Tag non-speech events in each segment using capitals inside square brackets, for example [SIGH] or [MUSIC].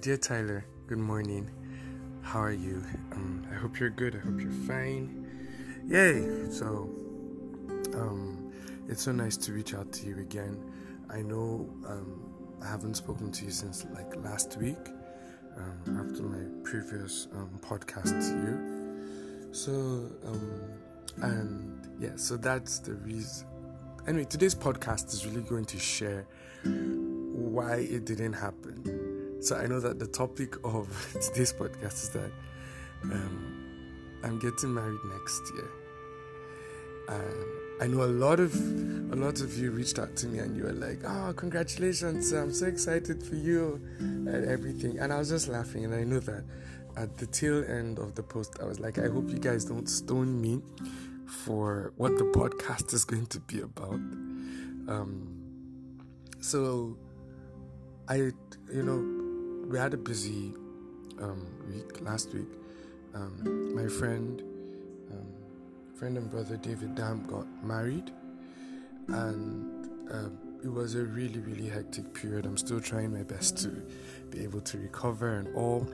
dear Tyler, good morning. How are you? Um, I hope you're good. I hope you're fine. Yay! So, um, it's so nice to reach out to you again. I know um, I haven't spoken to you since like last week um, after my previous um, podcast to you. So, um, and yeah, so that's the reason. Anyway, today's podcast is really going to share why it didn't happen. So I know that the topic of [LAUGHS] today's podcast is that um, I'm getting married next year. I know a lot of a lot of you reached out to me and you were like, "Oh, congratulations! I'm so excited for you and everything." And I was just laughing, and I know that at the tail end of the post, I was like, "I hope you guys don't stone me for what the podcast is going to be about." Um, so I, you know, we had a busy um, week last week. Um, my friend, um, friend and brother David Dam got married, and um, it was a really, really hectic period. I'm still trying my best to be able to recover and all.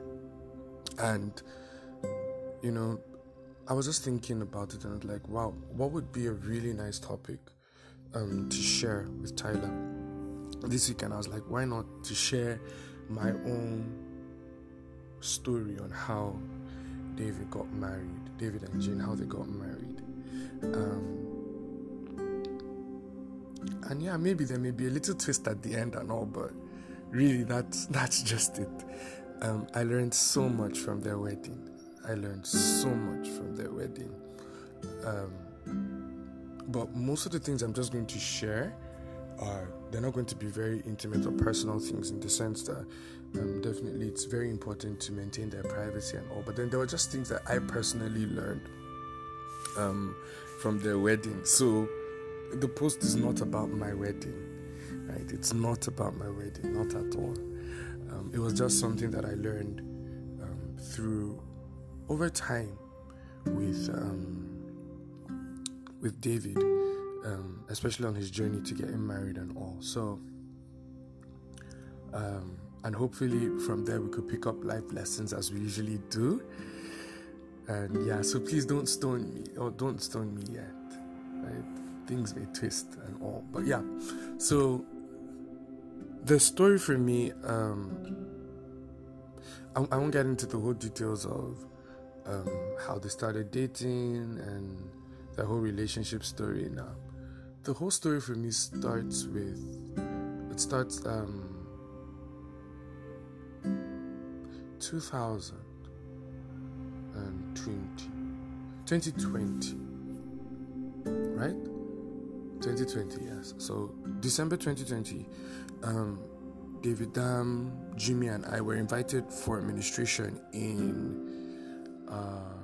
And you know, I was just thinking about it and like, wow, what would be a really nice topic um, to share with Tyler? this weekend I was like, why not to share my own story on how David got married, David and Jane, how they got married. Um, and yeah, maybe there may be a little twist at the end and all, but really that's [LAUGHS] that's just it. Um, I learned so much from their wedding. I learned so much from their wedding. Um, but most of the things I'm just going to share are they're not going to be very intimate or personal things in the sense that um, definitely it's very important to maintain their privacy and all. But then there were just things that I personally learned um, from their wedding. So the post is not about my wedding, right? It's not about my wedding, not at all. Um, it was just something that I learned um, through over time with um, with David um, especially on his journey to getting married and all. So, um, and hopefully from there we could pick up life lessons as we usually do. And yeah, so please don't stone me or don't stone me yet. Right? Things may twist and all, but yeah. So the story for me, um, I, I won't get into the whole details of um, how they started dating and the whole relationship story now the whole story for me starts with it starts um 2020 2020 right? 2020 yes. So december 2020 um david dam jimmy and i were invited for a ministration in uh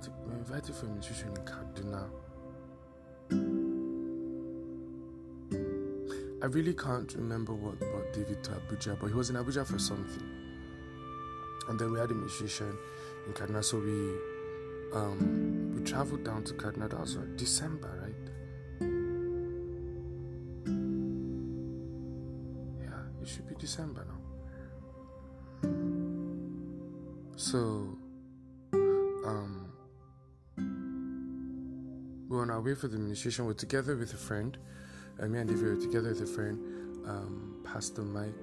invited, we were invited for a ministration in Kaduna. I really can't remember what brought David to Abuja, but he was in Abuja for something. And then we had a musician in Kaduna, so we um, we traveled down to Kaduna. That was December, right? Yeah, it should be December now. So our for the administration, we're together with a friend. Uh, me and David were together with a friend, um, Pastor Mike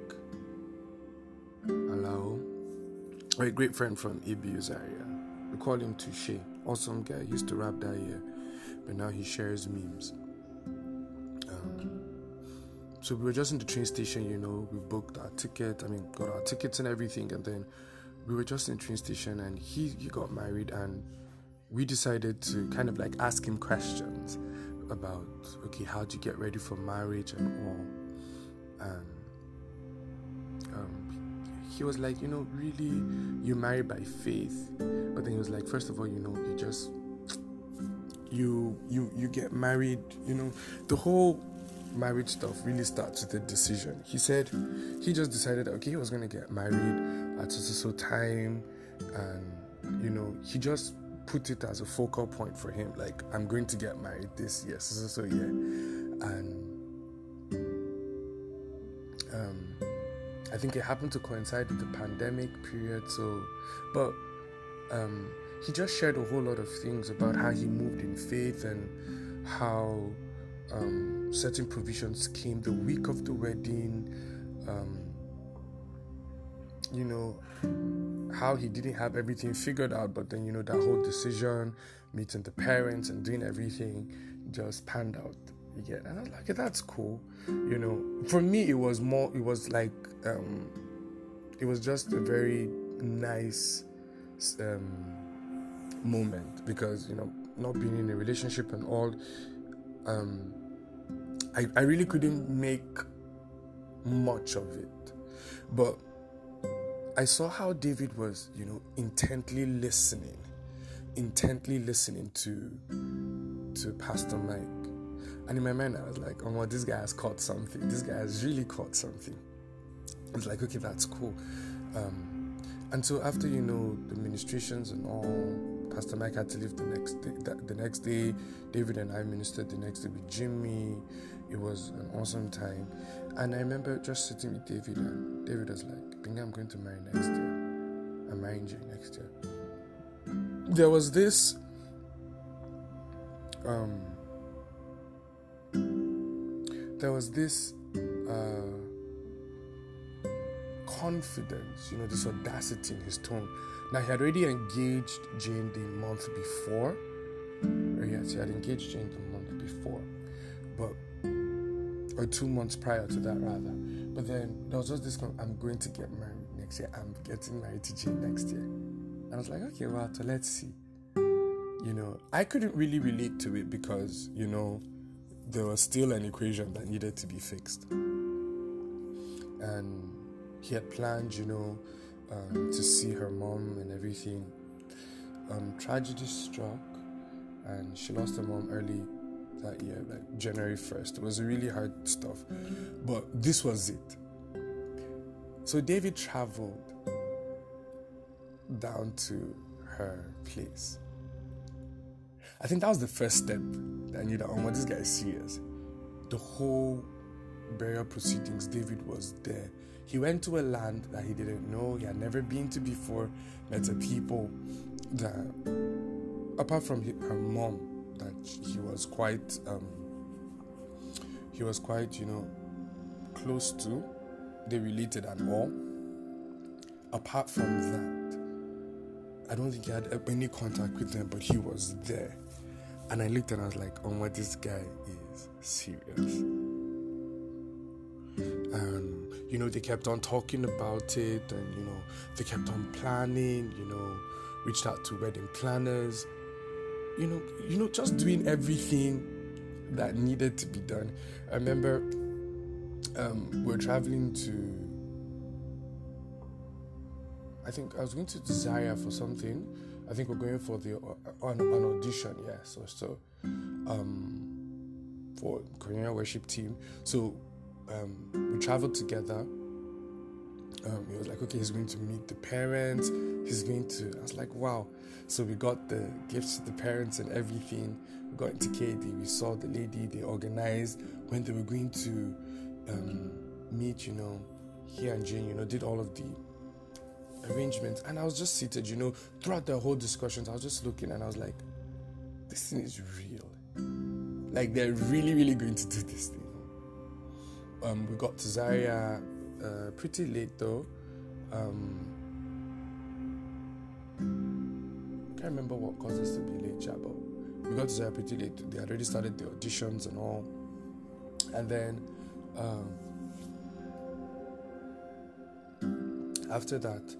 Alao, a great friend from ABU Zaria. We call him Touche. Awesome guy. Used to rap that year, but now he shares memes. Um, so we were just in the train station, you know. We booked our ticket. I mean, got our tickets and everything, and then we were just in the train station, and he he got married and we decided to kind of like ask him questions about okay how do you get ready for marriage and all? And um, he was like you know really you marry by faith. But then he was like first of all you know you just you you you get married you know. The whole marriage stuff really starts with a decision. He said he just decided okay he was going to get married at a so time. And you know he just put it as a focal point for him. Like, I'm going to get married this year, so, so, so yeah. And um, I think it happened to coincide with the pandemic period. So, but um, he just shared a whole lot of things about how he moved in faith and how um, certain provisions came the week of the wedding. Um, you know, how he didn't have everything figured out, but then, you know, that whole decision, meeting the parents and doing everything just panned out. Yeah, and I was like, that's cool. You know, for me, it was more, it was like, um, it was just a very nice um, moment because, you know, not being in a relationship and all, um, I, I really couldn't make much of it. But I saw how David was, you know, intently listening, intently listening to to Pastor Mike. And in my mind, I was like, oh, well, this guy has caught something. This guy has really caught something. I was like, okay, that's cool. Um, and so after, you know, the ministrations and all, Pastor Mike had to leave the next day. The next day, David and I ministered the next day with Jimmy. It was an awesome time. And I remember just sitting with David, and David was like, Benga, I'm going to marry next year. I'm marrying you next year. There was this um there was this uh confidence, you know, this audacity in his tone. Now he had already engaged Jane the month before. Uh, or yes, he had engaged Jane the month before. But or two months prior to that rather. But then there was just this I'm going to get married next year. I'm getting married to Jane next year. And I was like, okay, well, so let's see. You know, I couldn't really relate to it because, you know, there was still an equation that needed to be fixed. And he had planned, you know, um, to see her mom and everything. Um, tragedy struck, and she lost her mom early that year, like January 1st. It was really hard stuff. But this was it. So David traveled down to her place. I think that was the first step that I knew that, oh, this guy is serious. The whole burial proceedings, David was there. He went to a land that he didn't know, he had never been to before, met a people that, apart from her mom, that he was quite um, he was quite you know close to they related at all. Apart from that i don't think he had any contact with them but he was there. And i looked and i was like oh what this guy is serious you know they kept on talking about it and you know they kept on planning you know reached out to wedding planners you know, you know, just doing everything that needed to be done. I remember um, we are traveling to. I think I was going to Zaria for something. I think we're going for the uh, on an audition, yeah. So so um, for Korean worship team. So um, we traveled together. Um, he was like, okay, he's going to meet the parents. He's going to. I was like, wow. So we got the gifts to the parents and everything. We got into KD. We saw the lady. They organized when they were going to um, meet. You know, he and Jane. You know, did all of the arrangements. And I was just seated. You know, throughout the whole discussions, I was just looking and I was like, this thing is real. Like they're really, really going to do this thing. Um, we got to Zaria uh, pretty late though. Um, can't remember what caused us to be late, chat, but we got to Zaria pretty late. They already started the auditions and all. And then um, after that,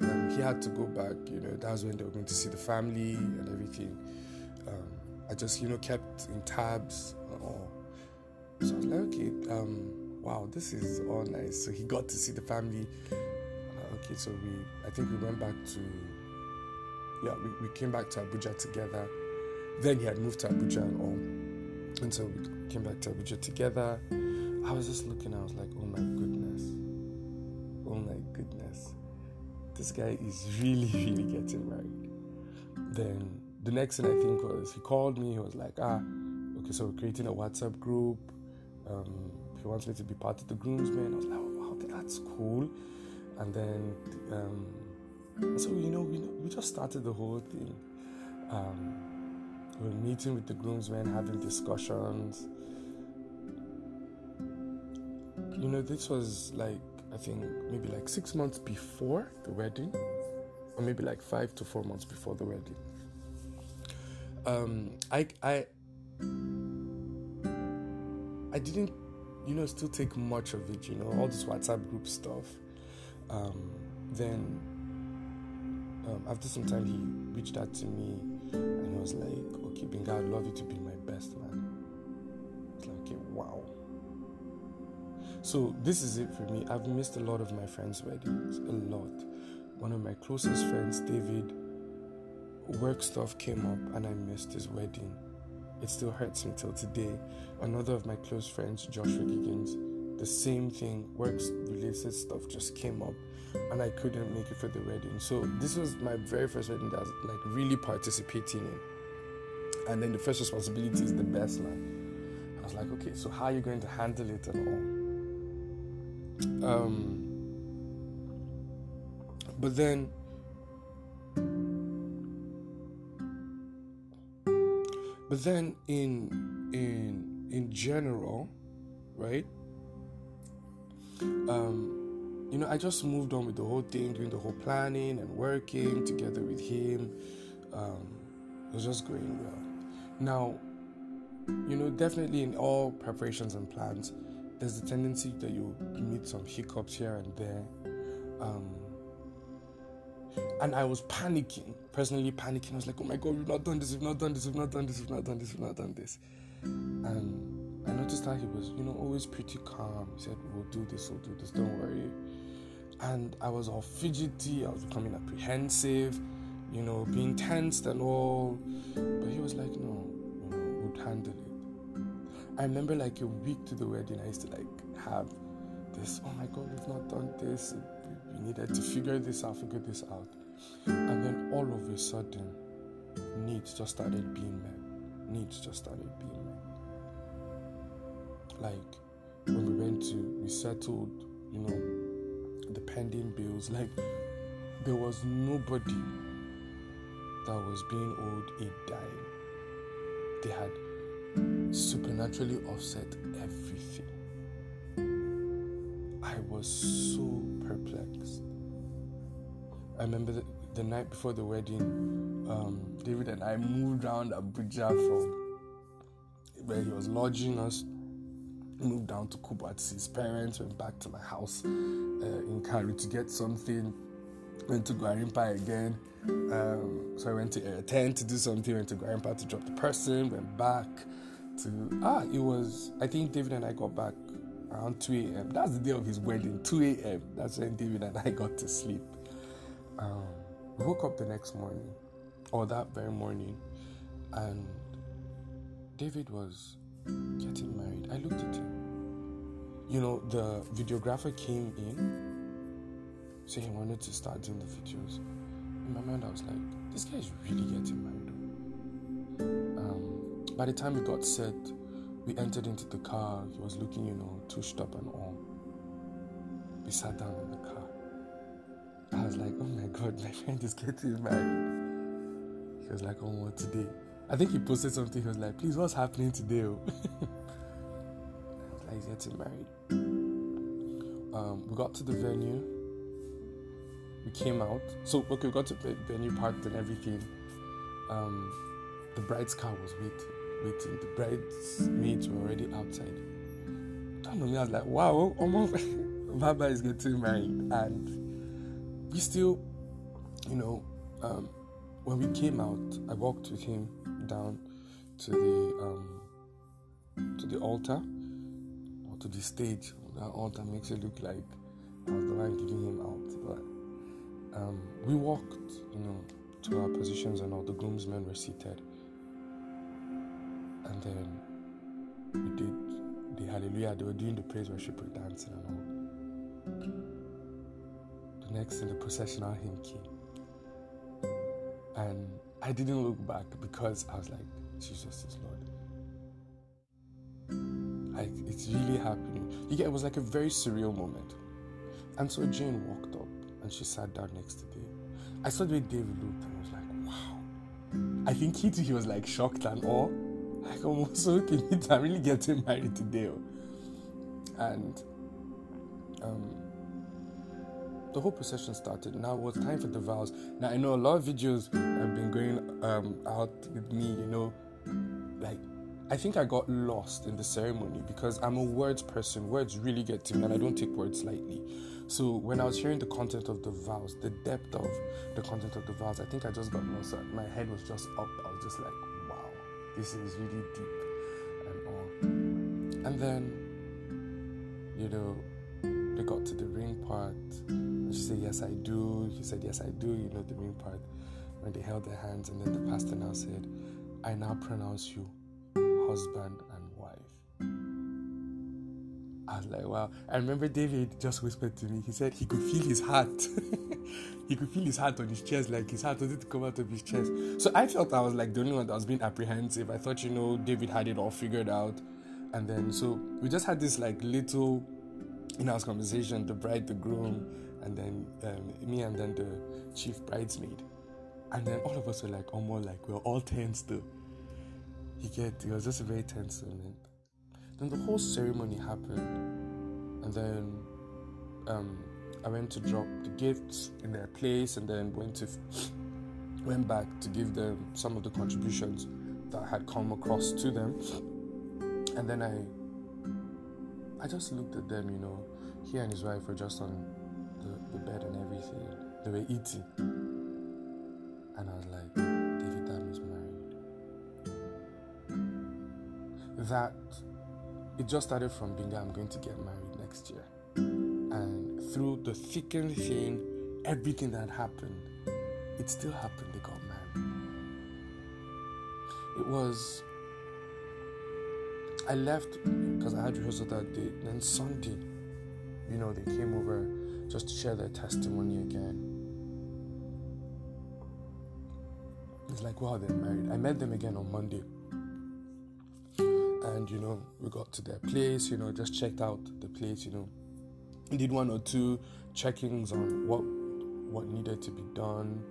um, he had to go back. You know, that's when they were going to see the family and everything. Um, I just, you know, kept in tabs and all. So I was like, okay, um, wow, this is all nice. So he got to see the family. Uh, okay, so we, I think we went back to yeah, we, we came back to Abuja together. Then he had moved to Abuja and all. And so we came back to Abuja together. I was just looking, I was like, oh my goodness. Oh my goodness. This guy is really, [LAUGHS] really getting married. Then the next thing I think was he called me, he was like, ah, okay, so we're creating a WhatsApp group. Um, he wants me to be part of the groomsmen. I was like, oh, wow, okay, that's cool. And then, um, so you know, we we just started the whole thing. Um, we we're meeting with the groomsmen, having discussions. You know, this was like I think maybe like six months before the wedding, or maybe like five to four months before the wedding. Um, I I I didn't, you know, still take much of it. You know, all this WhatsApp group stuff. Um, then um, after some time, he reached out to me and he was like, "Okay, Benga, I'd love you to be my best man." It's like, okay, wow. So this is it for me. I've missed a lot of my friends' weddings, a lot. One of my closest friends, David, work stuff came up and I missed his wedding. It still hurts me till today. Another of my close friends, Joshua Giggins, the same thing, works related stuff just came up and I couldn't make it for the wedding. So this was my very first wedding that I was like really participating in. And then the first responsibility is the best man. I was like, okay, so how are you going to handle it and all? Um, but then, but then in in in general, right? Um, you know, I just moved on with the whole thing, doing the whole planning and working together with him. Um, it was just going well. Now, you know, definitely in all preparations and plans, there's a tendency that you meet some hiccups here and there. Um, and I was panicking, personally panicking. I was like, oh my God, we've not done this, we've not done this, we've not done this, we've not done this, we've not done this. And I noticed that he was, you know, always pretty calm. He said, we'll do this, we'll do this, don't worry. And I was all fidgety, I was becoming apprehensive, you know, being tensed and all. But he was like, no, you know, we'd handle it. I remember like a week to the wedding, I used to like have this, oh my God, we've not done this. We needed to figure this out, figure this out. And then all of a sudden, needs just started being met. Needs just started being met. Like when we went to, we settled, you know, the pending bills. Like there was nobody that was being owed a dime. They had supernaturally offset everything. I was so perplexed. I remember the, the night before the wedding, um, David and I moved around Abuja from where he was lodging us, moved down to Kubwa's. His parents went back to my house uh, in Kari to get something. Went to Gwarimpa again. Um, so I went to Area 10 to do something. Went to Gwarimpa to drop the person. Went back to ah, it was I think David and I got back around 2 a.m. That's the day of his wedding, 2 a.m. That's when David and I got to sleep. Um, we woke up the next morning, or that very morning, and David was getting married. I looked at him. You know, the videographer came in saying he wanted to start doing the videos. In my mind, I was like, this guy is really getting married. Um, by the time we got set, we entered into the car. He was looking, you know, touched up and all. We sat down in the car. I was like, oh my god, my friend is getting married. He was like, oh, what today? I think he posted something. He was like, please, what's happening today? Oh? I was [LAUGHS] like, he's getting married. Um, we got to the venue. We came out. So, okay, we got to the venue, parked and everything. Um, the bride's car was waiting The bridesmaids were already outside. Me. I was like, wow, almost [LAUGHS] Baba is getting married, and we still, you know, um, when we came out, I walked with him down to the um, to the altar or to the stage. That altar makes it look like I was the one giving him out, but um, we walked, you know, to our positions, and all the groomsmen were seated and then we did the hallelujah. They were doing the praise worship with dancing and all. The next thing, the processional hymn came. And I didn't look back because I was like, Jesus is Lord. Like, it's really happening. You get, it was like a very surreal moment. And so Jane walked up and she sat down next to Dave. I saw the way David looked and I was like, wow. I think he too, he was like shocked and awe. Like, oh, so okay, I'm really getting married today. Oh. And um, the whole procession started. Now it was time for the vows. Now I know a lot of videos have been going um, out with me, you know, like I think I got lost in the ceremony because I'm a words person. Words really get to me, and I don't take words lightly. So when I was hearing the content of the vows, the depth of the content of the vows, I think I just got lost. My head was just up. I was just like, "Wow, this is really deep," and all. And then, you know, they got to the ring part. And she said, Yes, I do. He said, Yes, I do. You know, the ring part. When they held their hands, and then the pastor now said, I now pronounce you husband. I was like, wow. I remember David just whispered to me. He said he could feel his heart. [LAUGHS] he could feel his heart on his chest, like his heart wanted to come out of his chest. So I felt I was like the only one that was being apprehensive. I thought, you know, David had it all figured out. And then, so we just had this like little in-house conversation, the bride, the groom, and then um, me and then the chief bridesmaid. And then all of us were like, almost like we are all tense though. You get, it was just a very tense moment. Then the whole ceremony happened, and then um, I went to drop the gifts in their place, and then went to [SNIFFS] went back to give them some of the contributions that had come across to them, and then I I just looked at them, you know. He and his wife were just on the, the bed and everything. They were eating. And I was like. That it just started from being I'm going to get married next year. And through the thick and thin, everything that happened, it still happened. They got married. It was I left because I had rehearsal that day. Then Sunday, you know, they came over just to share their testimony again. It's like, wow, they're married. I met them again on Monday. And, you know, we got to their place, you know, just checked out the place, you know, did one or two checkings on what what needed to be done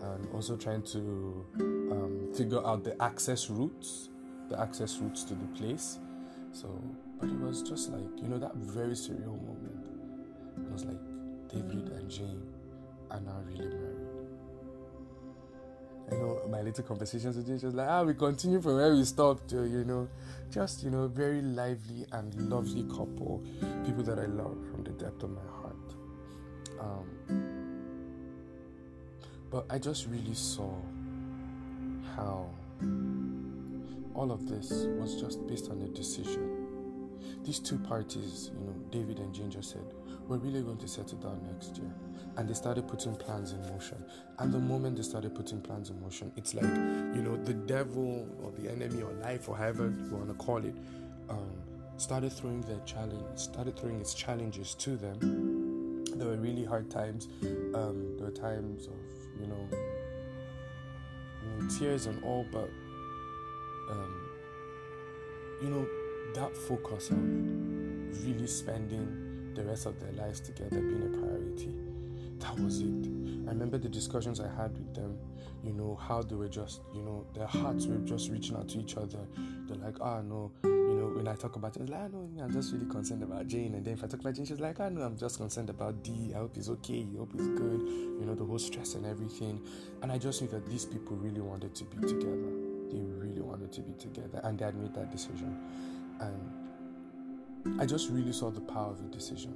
and also trying to um, figure out the access routes the access routes to the place. So, but it was just like, you know, that very surreal moment. It was like David and Jane are now really married. You know, my little conversations with Jane, just like, ah, we continue from where we stopped, uh, you know, just, you know, very lively and lovely couple, people that I love from the depth of my heart. Um, but I just really saw how all of this was just based on a decision. These two parties, you know, David and Ginger said, we're really going to settle down next year. And they started putting plans in motion. And the moment they started putting plans in motion, it's like, you know, the devil or the enemy or life or however you want to call it, um, started throwing their challenge, started throwing its challenges to them. There were really hard times. Um, there were times of, you know, tears and all, but um, you know, that focus of really spending the rest of their lives together being a priority. That was it. I remember the discussions I had with them, you know, how they were just, you know, their hearts were just reaching out to each other. They're like, ah, oh, no, you know, when I talk about it, like, ah, no, I'm just really concerned about Jane. And then if I talk about Jane, she's like, ah, no, I'm just concerned about D. I hope he's okay. I hope he's good. You know, the whole stress and everything. And I just knew that these people really wanted to be together they really wanted to be together and they had made that decision. And I just really saw the power of a decision.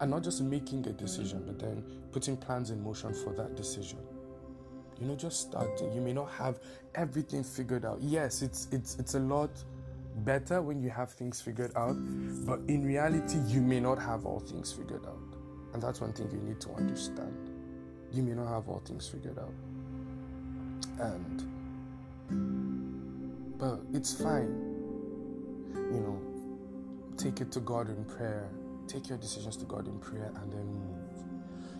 And not just making a decision, but then putting plans in motion for that decision. You know, just starting. You may not have everything figured out. Yes, it's it's it's a lot better when you have things figured out, but in reality, you may not have all things figured out. And that's one thing you need to understand. You may not have all things figured out. And but it's fine. You know, take it to God in prayer. Take your decisions to God in prayer and then move.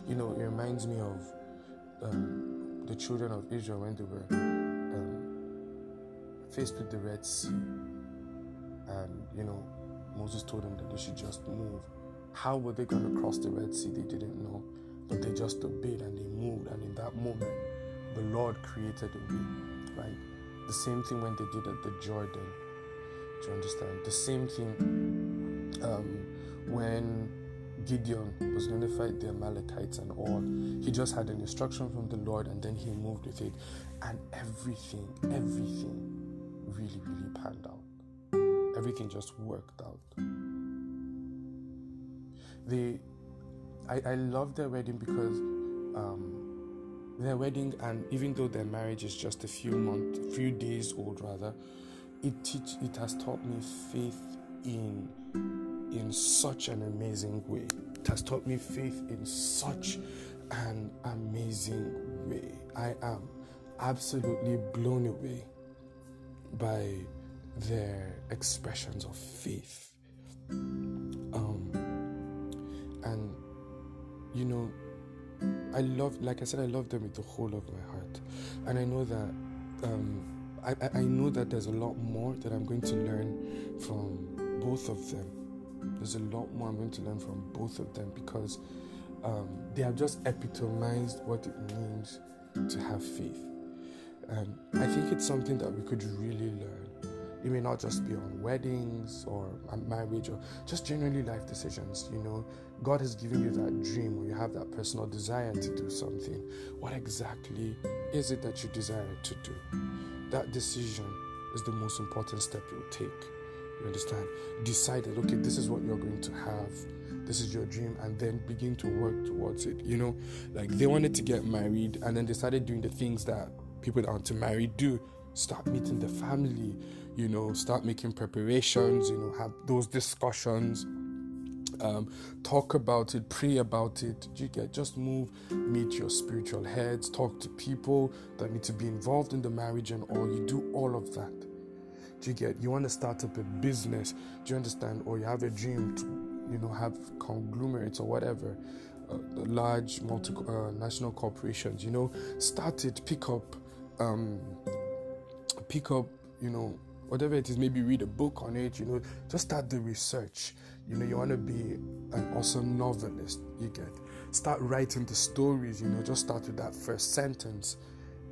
You know, it reminds me of um, the children of Israel when they were um, faced with the Red Sea. And, you know, Moses told them that they should just move. How were they going to cross the Red Sea? They didn't know. But they just obeyed and they moved. And in that moment, the Lord created a way, right? The same thing when they did at the Jordan. Do you understand? The same thing um, when Gideon was going to fight the Amalekites and all. He just had an instruction from the Lord and then he moved with it. And everything, everything really, really panned out. Everything just worked out. They, I, I love their wedding because um, their wedding, and even though their marriage is just a few months, few days old rather, it teach it has taught me faith in in such an amazing way. It has taught me faith in such an amazing way. I am absolutely blown away by their expressions of faith. Um, and you know, I love, like I said, I love them with the whole of my heart, and I know that. Um, I, I know that there's a lot more that I'm going to learn from both of them there's a lot more I'm going to learn from both of them because um, they have just epitomized what it means to have faith. And I think it's something that we could really learn. It may not just be on weddings or marriage or just generally life decisions. You know, God has given you that dream or you have that personal desire to do something. What exactly is it that you desire to do? That decision is the most important step you'll take. You understand? Decided, okay, this is what you're going to have. This is your dream, and then begin to work towards it. You know, like they wanted to get married, and then they started doing the things that people that want to marry do. Start meeting the family, you know, start making preparations, you know, have those discussions. Um, talk about it, pray about it. You get just move, meet your spiritual heads, talk to people that need to be involved in the marriage and all. You do all of that. Do you get? You want to start up a business? Do you understand? Or you have a dream to, you know, have conglomerates or whatever, uh, large multinational uh, corporations. You know, start it. Pick up, um, pick up. You know, whatever it is. Maybe read a book on it. You know, just start the research. You know, you want to be an awesome novelist. You get. Start writing the stories. You know, just start with that first sentence,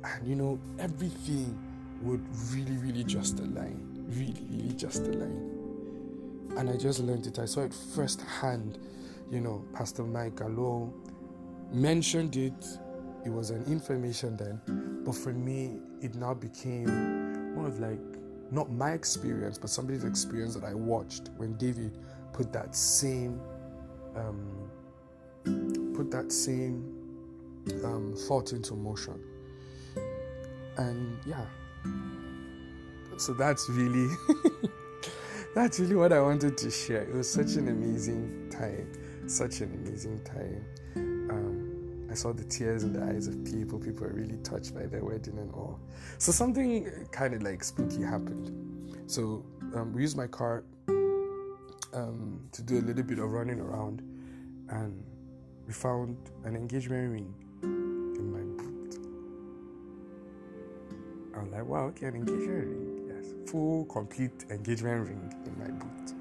and you know everything would really, really just align. Really, really just align. And I just learned it. I saw it firsthand. You know, Pastor Mike Alao mentioned it. It was an information then. But for me, it now became more of like not my experience, but somebody's experience that I watched when David put that same um, put that same um, thought into motion. And yeah, so that's really [LAUGHS] that's really what I wanted to share. It was such an amazing time, such an amazing time. Um, I saw the tears in the eyes of people. People were really touched by their wedding and all. So something kind of like spooky happened. So um, we used my car um, to do a little bit of running around, and we found an engagement ring like, wow, okay, an engagement ring. Yes, full, complete engagement ring in my boot.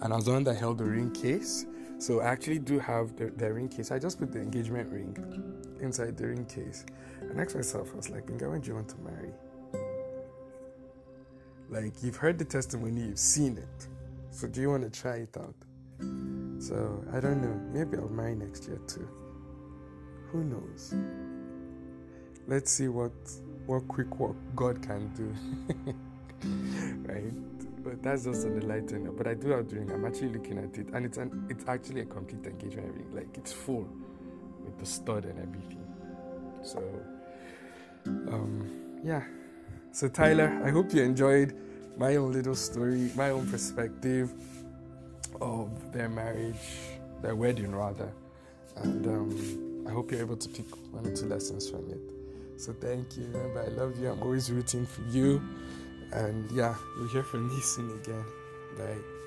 And I was the one that held the ring case. So I actually do have the, the ring case. I just put the engagement ring inside the ring case. And I asked myself, I was like, Nga, when do you want to marry? Like, you've heard the testimony, you've seen it. So do you want to try it out? So I don't know. Maybe I'll marry next year too. Who knows? Let's see what what quick work God can do. [LAUGHS] right? But that's just light end. But I do have ring. I'm actually looking at it, and it's an it's actually a complete engagement ring. Like it's full with the stud and everything. So, um, yeah. So Tyler, I hope you enjoyed my own little story, my own perspective of their marriage, their wedding rather, and um, I hope you're able to pick one or two lessons from it. So thank you. Remember, I love you. I'm always rooting for you. And yeah, you'll hear from me soon again. Bye.